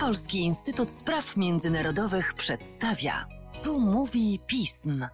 Polski Instytut Spraw Międzynarodowych przedstawia. Tu mówi pism.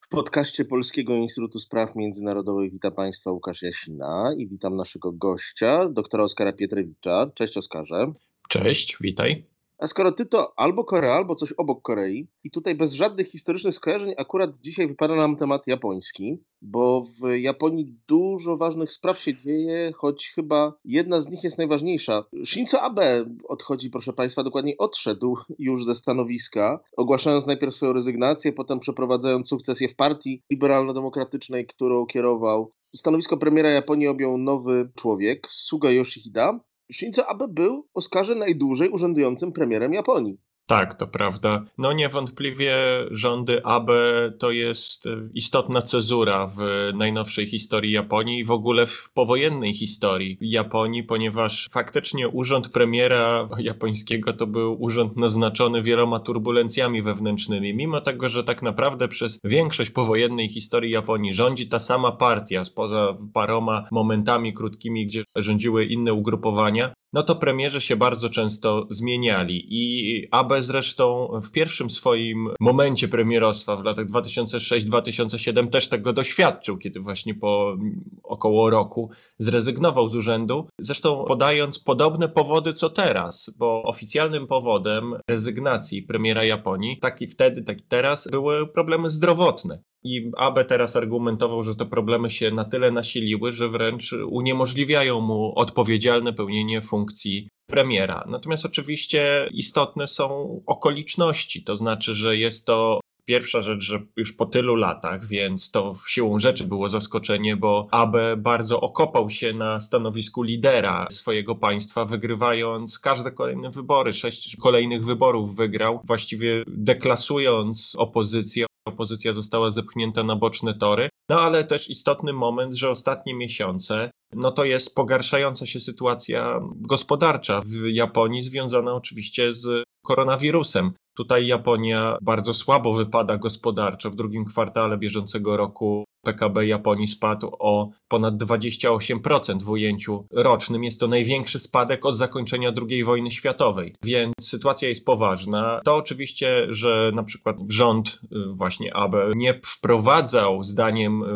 W podcaście Polskiego Instytutu Spraw Międzynarodowych witam Państwa Łukasz Jasina i witam naszego gościa, doktora Oskara Pietrewicza. Cześć Oskarze. Cześć, witaj. A skoro ty to albo Korea, albo coś obok Korei, i tutaj bez żadnych historycznych skojarzeń, akurat dzisiaj wypada nam temat japoński, bo w Japonii dużo ważnych spraw się dzieje, choć chyba jedna z nich jest najważniejsza. Shinzo Abe odchodzi, proszę Państwa, dokładnie odszedł już ze stanowiska, ogłaszając najpierw swoją rezygnację, potem przeprowadzając sukcesję w partii liberalno-demokratycznej, którą kierował. Stanowisko premiera Japonii objął nowy człowiek, Suga Yoshihida, Shinzo Abe był Oskarze najdłużej urzędującym premierem Japonii. Tak, to prawda. No niewątpliwie rządy Abe to jest e, istotna cezura w najnowszej historii Japonii i w ogóle w powojennej historii Japonii, ponieważ faktycznie urząd premiera japońskiego to był urząd naznaczony wieloma turbulencjami wewnętrznymi, mimo tego, że tak naprawdę przez większość powojennej historii Japonii rządzi ta sama partia, poza paroma momentami krótkimi, gdzie rządziły inne ugrupowania, no to premierzy się bardzo często zmieniali. I Abe zresztą w pierwszym swoim momencie premierostwa w latach 2006-2007 też tego doświadczył, kiedy właśnie po około roku zrezygnował z urzędu. Zresztą podając podobne powody co teraz, bo oficjalnym powodem rezygnacji premiera Japonii, taki wtedy, tak i teraz, były problemy zdrowotne. I Abe teraz argumentował, że te problemy się na tyle nasiliły, że wręcz uniemożliwiają mu odpowiedzialne pełnienie funkcji premiera. Natomiast oczywiście istotne są okoliczności, to znaczy, że jest to Pierwsza rzecz, że już po tylu latach, więc to siłą rzeczy było zaskoczenie, bo Abe bardzo okopał się na stanowisku lidera swojego państwa, wygrywając każde kolejne wybory. Sześć kolejnych wyborów wygrał, właściwie deklasując opozycję opozycja została zepchnięta na boczne tory. No ale też istotny moment, że ostatnie miesiące, no to jest pogarszająca się sytuacja gospodarcza w Japonii, związana oczywiście z koronawirusem. Tutaj Japonia bardzo słabo wypada gospodarczo. W drugim kwartale bieżącego roku PKB Japonii spadł o ponad 28% w ujęciu rocznym. Jest to największy spadek od zakończenia II wojny światowej, więc sytuacja jest poważna. To oczywiście, że na przykład rząd y, właśnie Abe nie wprowadzał zdaniem y,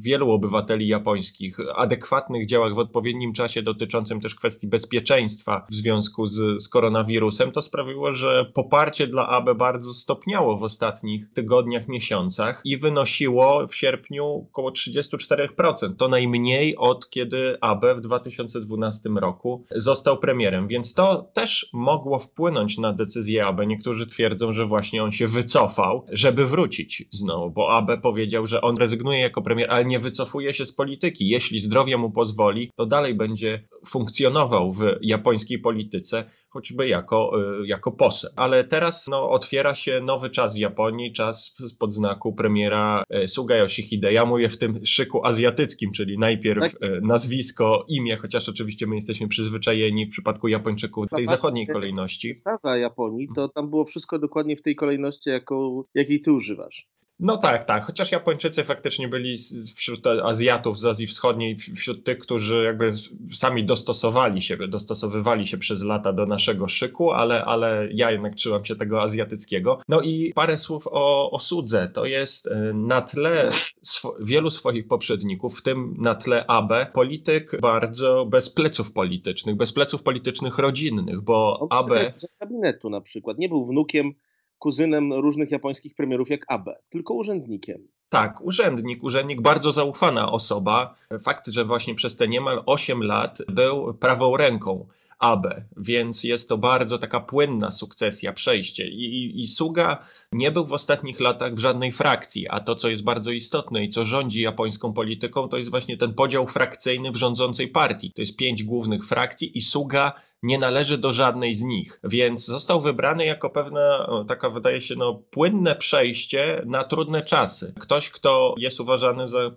wielu obywateli japońskich adekwatnych działań w odpowiednim czasie dotyczącym też kwestii bezpieczeństwa w związku z, z koronawirusem, to sprawiło, że poparcie dla Abe bardzo stopniało w ostatnich tygodniach, miesiącach i wynosiło w sierpniu około 34%. To najmniej od kiedy Abe w 2012 roku został premierem, więc to też mogło wpłynąć na decyzję Abe. Niektórzy twierdzą, że właśnie on się wycofał, żeby wrócić znowu, bo Abe powiedział, że on rezygnuje jako premier, ale nie wycofuje się z polityki. Jeśli zdrowie mu pozwoli, to dalej będzie funkcjonował w japońskiej polityce choćby jako, y, jako poseł. Ale teraz no, otwiera się nowy czas w Japonii, czas pod znaku premiera Suga Yoshihide. Ja mówię w tym szyku azjatyckim, czyli najpierw tak. Y, nazwisko, imię, chociaż oczywiście my jesteśmy przyzwyczajeni w przypadku Japończyków tej zachodniej kolejności. Stawa Japonii, to tam było wszystko dokładnie w tej kolejności, jaką, jakiej ty używasz. No tak, tak. Chociaż Japończycy faktycznie byli wśród Azjatów z Azji Wschodniej, wśród tych, którzy jakby sami dostosowali się, dostosowywali się przez lata do naszego szyku, ale, ale ja jednak trzymam się tego azjatyckiego. No i parę słów o, o Sudze. To jest e, na tle sw wielu swoich poprzedników, w tym na tle Abe, polityk bardzo bez pleców politycznych, bez pleców politycznych rodzinnych, bo Abe... kabinetu na przykład. Nie był wnukiem kuzynem różnych japońskich premierów jak Abe, tylko urzędnikiem. Tak, urzędnik, urzędnik, bardzo zaufana osoba. Fakt, że właśnie przez te niemal 8 lat był prawą ręką Abe, więc jest to bardzo taka płynna sukcesja, przejście. I, i, I, Suga nie był w ostatnich latach w żadnej frakcji, a to, co jest bardzo istotne i co rządzi japońską polityką, to jest właśnie ten podział frakcyjny w rządzącej partii. To jest pięć głównych frakcji i Suga nie należy do żadnej z nich, więc został wybrany jako pewna taka wydaje się no, płynne przejście na trudne czasy. Ktoś, kto jest uważany za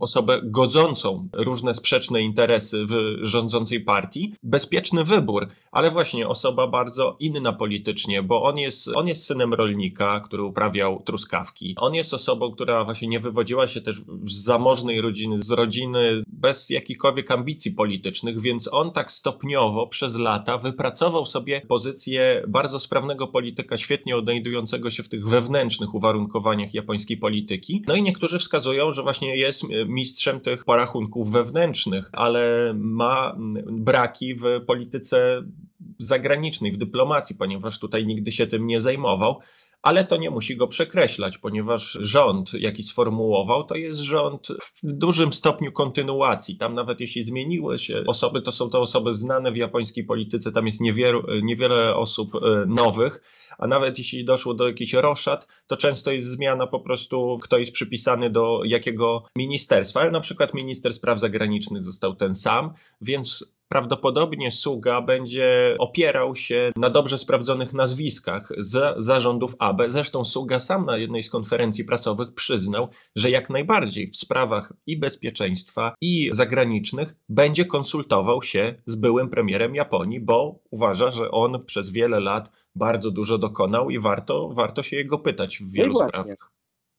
osobę godzącą różne sprzeczne interesy w rządzącej partii, bezpieczny wybór, ale właśnie osoba bardzo inna politycznie, bo on jest, on jest synem rolnika, który uprawiał truskawki. On jest osobą, która właśnie nie wywodziła się też z zamożnej rodziny, z rodziny bez jakichkolwiek ambicji politycznych, więc on tak stopniowo przez lata wypracował sobie pozycję bardzo sprawnego polityka, świetnie odnajdującego się w tych wewnętrznych uwarunkowaniach japońskiej polityki. No i niektórzy wskazują, że właśnie jest mistrzem tych porachunków wewnętrznych, ale ma braki w polityce zagranicznej, w dyplomacji, ponieważ tutaj nigdy się tym nie zajmował ale to nie musi go przekreślać, ponieważ rząd, jaki sformułował, to jest rząd w dużym stopniu kontynuacji. Tam nawet jeśli zmieniły się osoby, to są to osoby znane w japońskiej polityce, tam jest niewiele, niewiele osób e, nowych, a nawet jeśli doszło do jakichś roszad, to często jest zmiana po prostu, kto jest przypisany do jakiego ministerstwa. Ale na przykład minister spraw zagranicznych został ten sam, więc prawdopodobnie Suga będzie opierał się na dobrze sprawdzonych nazwiskach z zarządów AB. Zresztą Suga sam na jednej z konferencji prasowych przyznał, że jak najbardziej w sprawach i bezpieczeństwa, i zagranicznych będzie konsultował się z byłym premierem Japonii, bo uważa, że on przez wiele lat bardzo dużo dokonał i warto, warto się jego pytać w wielu no sprawach.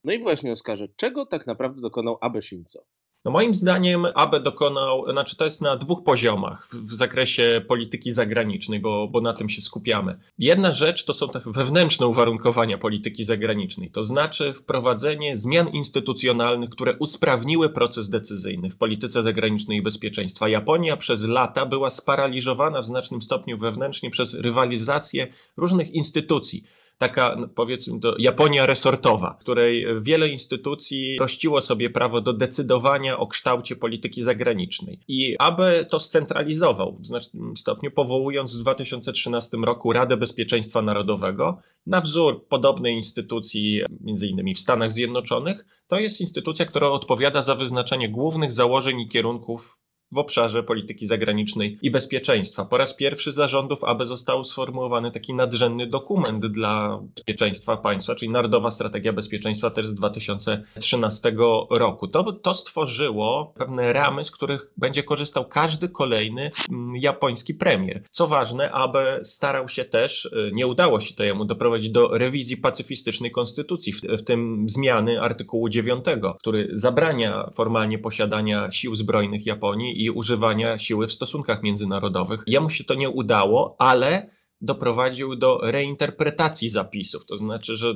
No i właśnie, Oskarze, czego tak naprawdę dokonał Abe Shinzo? No moim zdaniem Abe dokonał, znaczy to jest na dwóch poziomach w, w, zakresie polityki zagranicznej, bo, bo na tym się skupiamy. Jedna rzecz to są te wewnętrzne uwarunkowania polityki zagranicznej, to znaczy wprowadzenie zmian instytucjonalnych, które usprawniły proces decyzyjny w polityce zagranicznej i bezpieczeństwa. Japonia przez lata była sparaliżowana w znacznym stopniu wewnętrznie przez rywalizację różnych instytucji taka no, powiedzmy to Japonia resortowa, w której wiele instytucji rościło sobie prawo do decydowania o kształcie polityki zagranicznej. I aby to scentralizował w znacznym stopniu, powołując w 2013 roku Radę Bezpieczeństwa Narodowego na wzór podobnej instytucji, między innymi w Stanach Zjednoczonych, to jest instytucja, która odpowiada za wyznaczenie głównych założeń i kierunków w obszarze polityki zagranicznej i bezpieczeństwa. Po raz pierwszy zarządów aby został sformułowany taki nadrzędny dokument dla bezpieczeństwa państwa, czyli Narodowa Strategia Bezpieczeństwa też z 2013 roku. To, to stworzyło pewne ramy, z których będzie korzystał każdy kolejny mm, japoński premier. Co ważne, aby starał się też, y, nie udało się to jemu doprowadzić do rewizji pacyfistycznej konstytucji, w, w tym zmiany artykułu 9, który zabrania formalnie posiadania sił zbrojnych Japonii i używania siły w stosunkach międzynarodowych. Jemu się to nie udało, ale doprowadził do reinterpretacji zapisów. To znaczy, że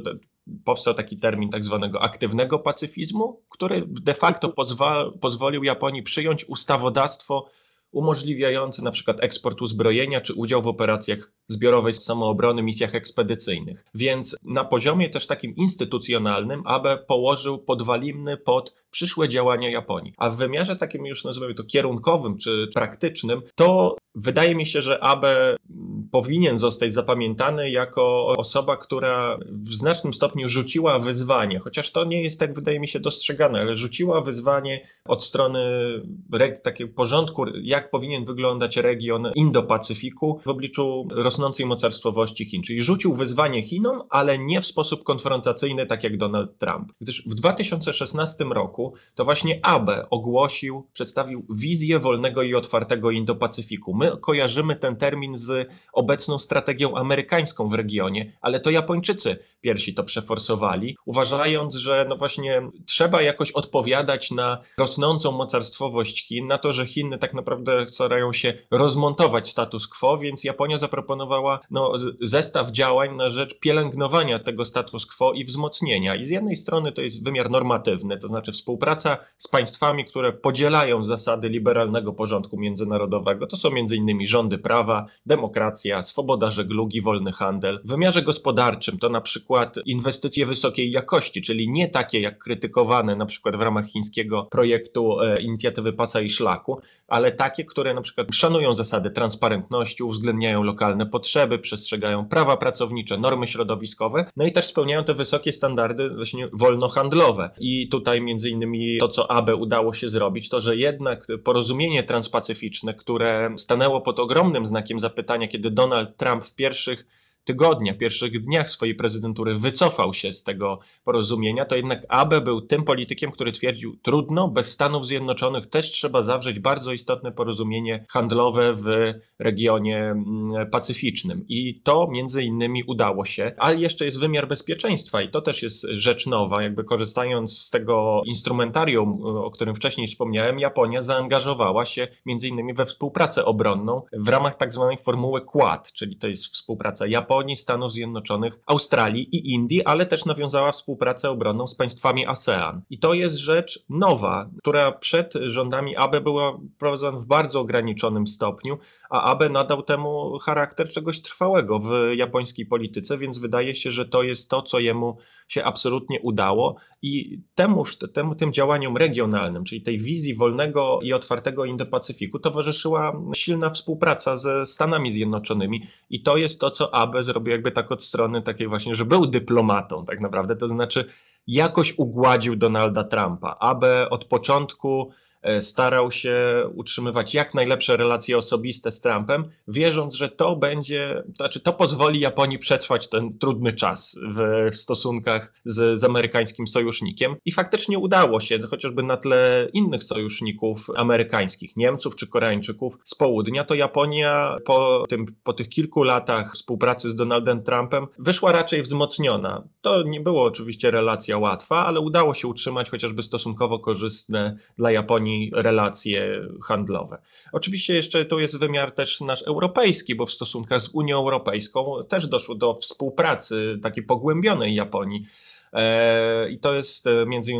powstał taki termin tak zwanego aktywnego pacyfizmu, który de facto pozwa, pozwolił Japonii przyjąć ustawodawstwo umożliwiające na przykład eksport uzbrojenia czy udział w operacjach zbiorowej samoobrony, misjach ekspedycyjnych. Więc na poziomie też takim instytucjonalnym Abe położył podwaliny pod przyszłe działania Japonii. A w wymiarze takim już nazwijmy to kierunkowym czy praktycznym, to wydaje mi się, że Abe powinien zostać zapamiętany jako osoba, która w znacznym stopniu rzuciła wyzwanie, chociaż to nie jest tak, wydaje mi się, dostrzegane, ale rzuciła wyzwanie od strony takiego porządku, jak powinien wyglądać region Indo-Pacyfiku w obliczu rosnącej mocarstwowości Chin. Czyli rzucił wyzwanie Chinom, ale nie w sposób konfrontacyjny, tak jak Donald Trump. Gdyż w 2016 roku to właśnie Abe ogłosił, przedstawił wizję wolnego i otwartego Indo-Pacyfiku. My kojarzymy ten termin z obecną strategią amerykańską w regionie, ale to Japończycy pierwsi to przeforsowali, uważając, że no właśnie trzeba jakoś odpowiadać na rosnącą mocarstwowość Chin, na to, że Chiny tak naprawdę starają się rozmontować status quo, więc Japonia zaproponowała no, zestaw działań na rzecz pielęgnowania tego status quo i wzmocnienia. I z jednej strony to jest wymiar normatywny, to znaczy współpraca z państwami, które podzielają zasady liberalnego porządku międzynarodowego. To są innymi rządy prawa, demokracja, swoboda żeglugi, wolny handel. W wymiarze gospodarczym to na przykład inwestycje wysokiej jakości, czyli nie takie jak krytykowane na przykład w ramach chińskiego projektu e, inicjatywy pasa i szlaku, ale takie, które na przykład szanują zasady transparentności, uwzględniają lokalne potrzeby, przestrzegają prawa pracownicze, normy środowiskowe, no i też spełniają te wysokie standardy właśnie wolnohandlowe. I tutaj między innymi to, co AB udało się zrobić, to, że jednak porozumienie transpacyficzne, które stanęło pod ogromnym znakiem zapytania, kiedy Donald Trump w pierwszych tygodniach, pierwszych dniach swojej prezydentury wycofał się z tego porozumienia, to jednak Abe był tym politykiem, który twierdził, trudno, bez Stanów Zjednoczonych też trzeba zawrzeć bardzo istotne porozumienie handlowe w regionie mm, pacyficznym. I to między innymi udało się, ale jeszcze jest wymiar bezpieczeństwa i to też jest rzecz nowa, jakby korzystając z tego instrumentarium, o którym wcześniej wspomniałem, Japonia zaangażowała się między innymi we współpracę obronną w ramach tak zwanej formuły Quad, czyli to jest współpraca Japonii, Stanów Zjednoczonych, Australii i Indii, ale też nawiązała współpracę obronną z państwami ASEAN. I to jest rzecz nowa, która przed rządami Abe była prowadzona w bardzo ograniczonym stopniu, a Abe nadał temu charakter czegoś trwałego w japońskiej polityce, więc wydaje się, że to jest to, co jemu się absolutnie udało i temuż, temu, tym działaniom regionalnym, czyli tej wizji wolnego i otwartego Indo-Pacyfiku towarzyszyła silna współpraca ze Stanami Zjednoczonymi i to jest to, co Abe zrobił jakby tak od strony takiej właśnie, że był dyplomatą tak naprawdę, to znaczy jakoś ugładził Donalda Trumpa. Abe od początku starał się utrzymywać jak najlepsze relacje osobiste z Trumpem, wierząc, że to będzie, to znaczy to pozwoli Japonii przetrwać ten trudny czas w, w stosunkach z, z amerykańskim sojusznikiem. I faktycznie udało się, chociażby na tle innych sojuszników amerykańskich, Niemców czy Koreańczyków z południa, to Japonia po, tym, po tych kilku latach współpracy z Donaldem Trumpem wyszła raczej wzmocniona. To nie było oczywiście relacja łatwa, ale udało się utrzymać chociażby stosunkowo korzystne dla Japonii relacje handlowe. Oczywiście jeszcze to jest wymiar też nasz europejski, bo w stosunkach z Unią Europejską też doszło do współpracy takiej pogłębionej Japonii I to jest e, między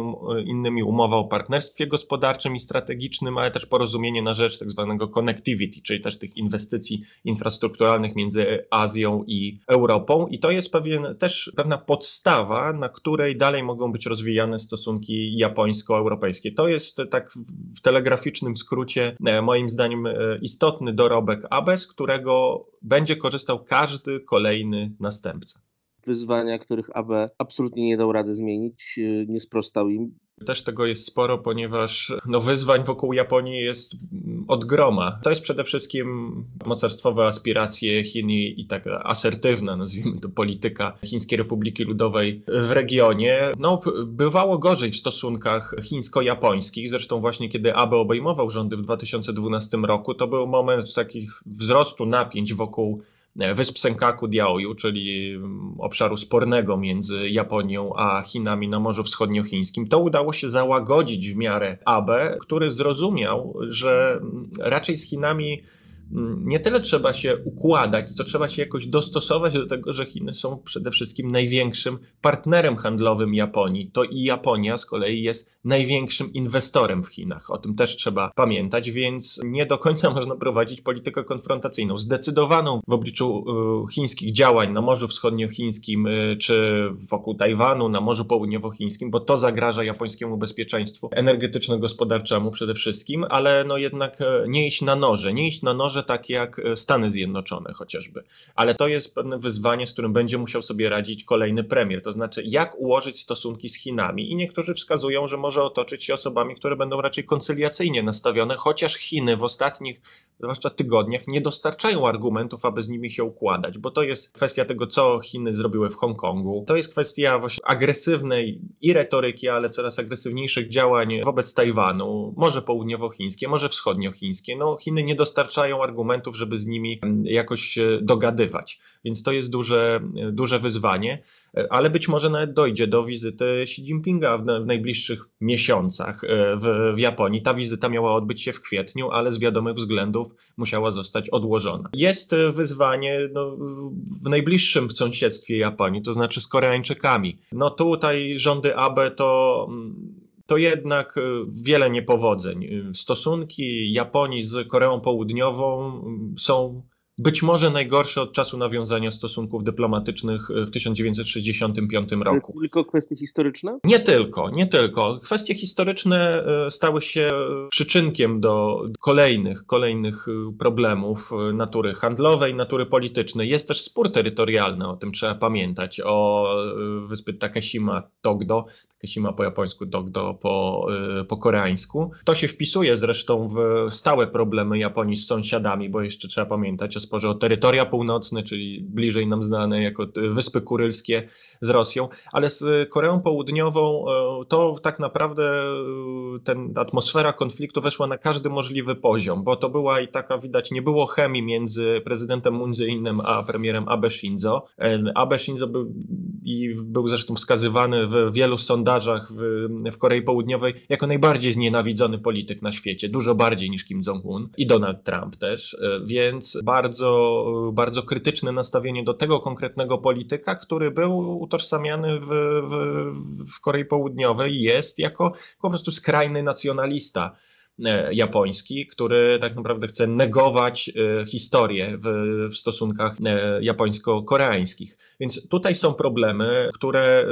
innymi umowa o partnerstwie gospodarczym i strategicznym, ale też porozumienie na rzecz tak zwanego connectivity, czyli też tych inwestycji infrastrukturalnych między Azją i Europą. I to jest pewien, też pewna podstawa, na której dalej mogą być rozwijane stosunki japońsko-europejskie. To jest tak w telegraficznym skrócie, e, moim zdaniem, istotny dorobek ABES, którego będzie korzystał każdy kolejny następca wyzwania, których AB absolutnie nie dał rady zmienić, y, nie sprostał im. Też tego jest sporo, ponieważ no, wyzwań wokół Japonii jest od groma. To jest przede wszystkim mocarstwowe aspiracje Chin i, taka asertywna, nazwijmy to, polityka Chińskiej Republiki Ludowej w regionie. No, bywało gorzej w stosunkach chińsko-japońskich. Zresztą właśnie kiedy Abe obejmował rządy w 2012 roku, to był moment takich wzrostu napięć wokół wysp Senkaku Diaoyu, czyli mm, obszaru spornego między Japonią a Chinami na Morzu Wschodniochińskim, to udało się załagodzić w miarę Abe, który zrozumiał, że mm, raczej z Chinami nie tyle trzeba się układać, to trzeba się jakoś dostosować do tego, że Chiny są przede wszystkim największym partnerem handlowym Japonii. To i Japonia z kolei jest największym inwestorem w Chinach. O tym też trzeba pamiętać, więc nie do końca można prowadzić politykę konfrontacyjną. Zdecydowaną w obliczu y, chińskich działań na Morzu Wschodniochińskim y, czy wokół Tajwanu, na Morzu Południowochińskim, bo to zagraża japońskiemu bezpieczeństwu energetyczno-gospodarczemu przede wszystkim, ale no jednak y, nie iść na noże, nie iść na noże takie jak e, Stany Zjednoczone chociażby. Ale to jest pewne wyzwanie, z którym będzie musiał sobie radzić kolejny premier. To znaczy, jak ułożyć stosunki z Chinami. I niektórzy wskazują, że może otoczyć się osobami, które będą raczej koncyliacyjnie nastawione, chociaż Chiny w ostatnich, zwłaszcza tygodniach, nie dostarczają argumentów, aby z nimi się układać, bo to jest kwestia tego, co Chiny zrobiły w Hongkongu. To jest kwestia właśnie agresywnej i retoryki, ale coraz agresywniejszych działań wobec Tajwanu, może południowochińskie, może wschodniochińskie. No, Chiny nie dostarczają argumentów argumentów, żeby z nimi jakoś dogadywać. Więc to jest duże, duże wyzwanie, ale być może nawet dojdzie do wizyty Xi Jinpinga w, w najbliższych miesiącach e, w, w, Japonii. Ta wizyta miała odbyć się w kwietniu, ale z wiadomych względów musiała zostać odłożona. Jest wyzwanie no, w najbliższym sąsiedztwie Japonii, to znaczy z Koreańczykami. No tutaj rządy Abe to to jednak e, wiele niepowodzeń. Stosunki Japonii z Koreą Południową są być może najgorsze od czasu nawiązania stosunków dyplomatycznych w 1965 roku. Tylko kwestie historyczne? Nie tylko, nie tylko. Kwestie historyczne e, stały się przyczynkiem do kolejnych, kolejnych e, problemów natury handlowej, natury politycznej. Jest też spór terytorialny, o tym trzeba pamiętać, o wyspy Takeshima, Togdo Kashima po japońsku, Dogdo po, y, po koreańsku. To się wpisuje zresztą w stałe problemy Japonii z sąsiadami, bo jeszcze trzeba pamiętać o sporze o terytoria północne, czyli bliżej nam znane jako Wyspy Kurylskie z Rosją, ale z Koreą Południową y, to tak naprawdę ten atmosfera konfliktu weszła na każdy możliwy poziom, bo to była i taka widać, nie było chemii między prezydentem Moon Jae-inem a premierem Abe Shinzo. Abe Shinzo był, i był zresztą wskazywany w wielu sondażach w, w Korei Południowej jako najbardziej znienawidzony polityk na świecie, dużo bardziej niż Kim Jong-un i Donald Trump też, e, więc bardzo, bardzo krytyczne nastawienie do tego konkretnego polityka, który był utożsamiany w, w, w Korei Południowej jest jako po prostu skrajny nacjonalista. E, japoński, który tak naprawdę chce negować e, historię w, w stosunkach e, japońsko-koreańskich. Więc tutaj są problemy, które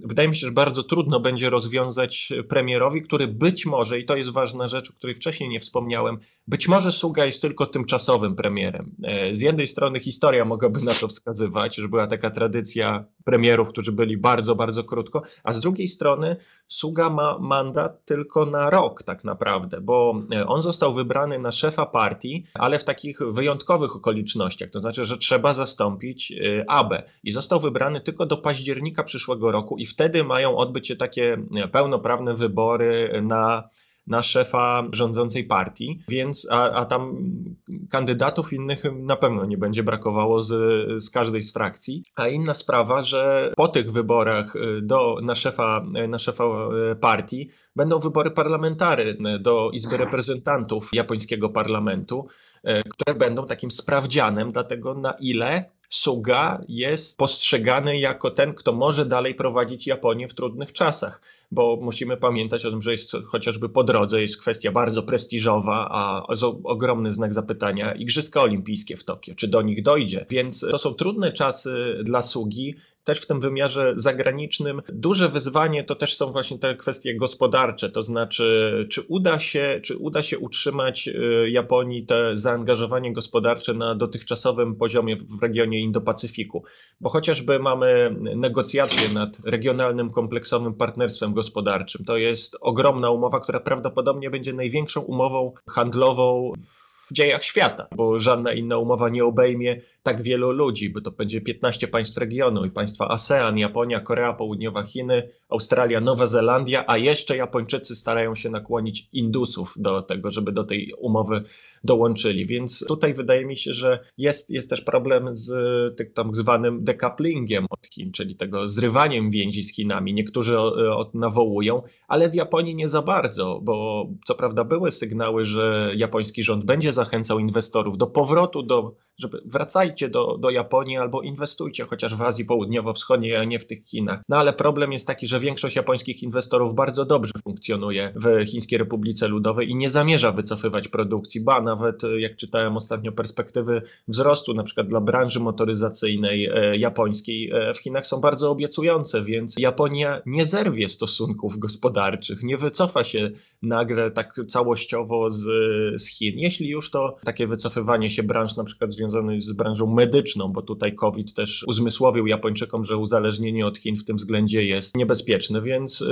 wydaje mi się, że bardzo trudno będzie rozwiązać premierowi, który być może, i to jest ważna rzecz, o której wcześniej nie wspomniałem, być może Suga jest tylko tymczasowym premierem. Z jednej strony historia mogłaby na to wskazywać, że była taka tradycja premierów, którzy byli bardzo, bardzo krótko, a z drugiej strony Suga ma mandat tylko na rok tak naprawdę, bo e, on został wybrany na szefa partii, ale w takich wyjątkowych okolicznościach, to znaczy, że trzeba zastąpić e, Abe i został wybrany tylko do października przyszłego roku i wtedy mają odbyć się takie e, pełnoprawne wybory na na szefa rządzącej partii, więc a, a tam kandydatów innych na pewno nie będzie brakowało z, z każdej z frakcji. A inna sprawa, że po tych wyborach y, do, na, szefa, na szefa y, partii będą wybory parlamentarne do Izby Reprezentantów japońskiego parlamentu, y, które będą takim sprawdzianem dla tego, na ile Suga jest postrzegany jako ten, kto może dalej prowadzić Japonię w trudnych czasach bo musimy pamiętać o tym, że jest chociażby po drodze jest kwestia bardzo prestiżowa, a ogromny znak zapytania Igrzyska Olimpijskie w Tokio, czy do nich dojdzie. Więc to są trudne czasy dla sługi też w tym wymiarze zagranicznym. Duże wyzwanie to też są właśnie te kwestie gospodarcze, to znaczy, czy uda się, czy uda się utrzymać y, Japonii te zaangażowanie gospodarcze na dotychczasowym poziomie w regionie Indo-Pacyfiku, bo chociażby mamy negocjacje nad regionalnym kompleksowym partnerstwem gospodarczym. To jest ogromna umowa, która prawdopodobnie będzie największą umową handlową w dziejach świata, bo żadna inna umowa nie obejmie tak wielu ludzi, bo to będzie 15 państw regionu i państwa ASEAN, Japonia, Korea Południowa, Chiny, Australia, Nowa Zelandia, a jeszcze Japończycy starają się nakłonić Indusów do tego, żeby do tej umowy dołączyli. Więc tutaj wydaje mi się, że jest, jest też problem z tak tam zwanym decouplingiem od Chin, czyli tego zrywaniem więzi z Chinami. Niektórzy nawołują, ale w Japonii nie za bardzo, bo co prawda były sygnały, że japoński rząd będzie zachęcał inwestorów do powrotu do żeby wracajcie do, do Japonii albo inwestujcie chociaż w Azji Południowo-Wschodniej, a nie w tych Chinach. No ale problem jest taki, że większość japońskich inwestorów bardzo dobrze funkcjonuje w Chińskiej Republice Ludowej i nie zamierza wycofywać produkcji, ba nawet jak czytałem ostatnio perspektywy wzrostu na przykład dla branży motoryzacyjnej e, japońskiej e, w Chinach są bardzo obiecujące, więc Japonia nie zerwie stosunków gospodarczych, nie wycofa się nagle tak całościowo z, z Chin. Jeśli już to takie wycofywanie się branż na przykład związane związany z branżą medyczną, bo tutaj COVID też uzmysłowił Japończykom, że uzależnienie od Chin w tym względzie jest niebezpieczne, więc y,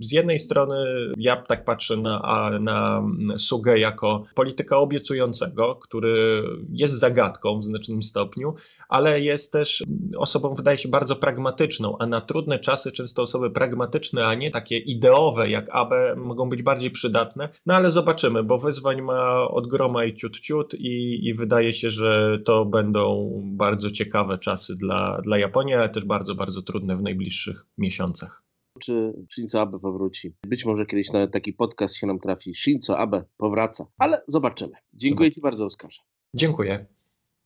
z jednej strony ja tak patrzę na, na Sugę jako polityka obiecującego, który jest zagadką w znacznym stopniu, ale jest też osobą, wydaje się, bardzo pragmatyczną, a na trudne czasy często osoby pragmatyczne, a nie takie ideowe jak Abe mogą być bardziej przydatne, no ale zobaczymy, bo wyzwań ma od groma i ciut ciut i, i wydaje się, że to będą bardzo ciekawe czasy dla, dla Japonii, ale też bardzo, bardzo trudne w najbliższych miesiącach. Czy Shinzo Abe powróci? Być może kiedyś nawet taki podcast się nam trafi. Shinzo Abe powraca, ale zobaczymy. Dziękuję. Ci bardzo, Oskarze. Dziękuję.